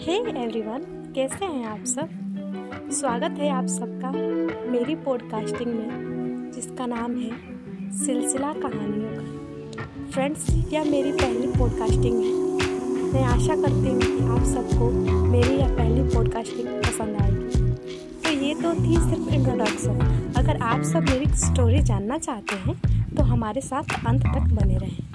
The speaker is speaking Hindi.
हे एवरीवन कैसे हैं आप सब? स्वागत है आप सबका मेरी पॉडकास्टिंग में, जिसका नाम है सिलसिला कहानियों का। फ्रेंड्स यह मेरी पहली पॉडकास्टिंग है। मैं आशा करती हूँ कि आप सबको मेरी यह पहली पॉडकास्टिंग पसंद आएगी। तो ये तो थी सिर्फ़ इंट्रोडक्शन अगर आप सब मेरी स्टोरी जानना चाहते हैं तो हमारे साथ अंत तक बने रहें।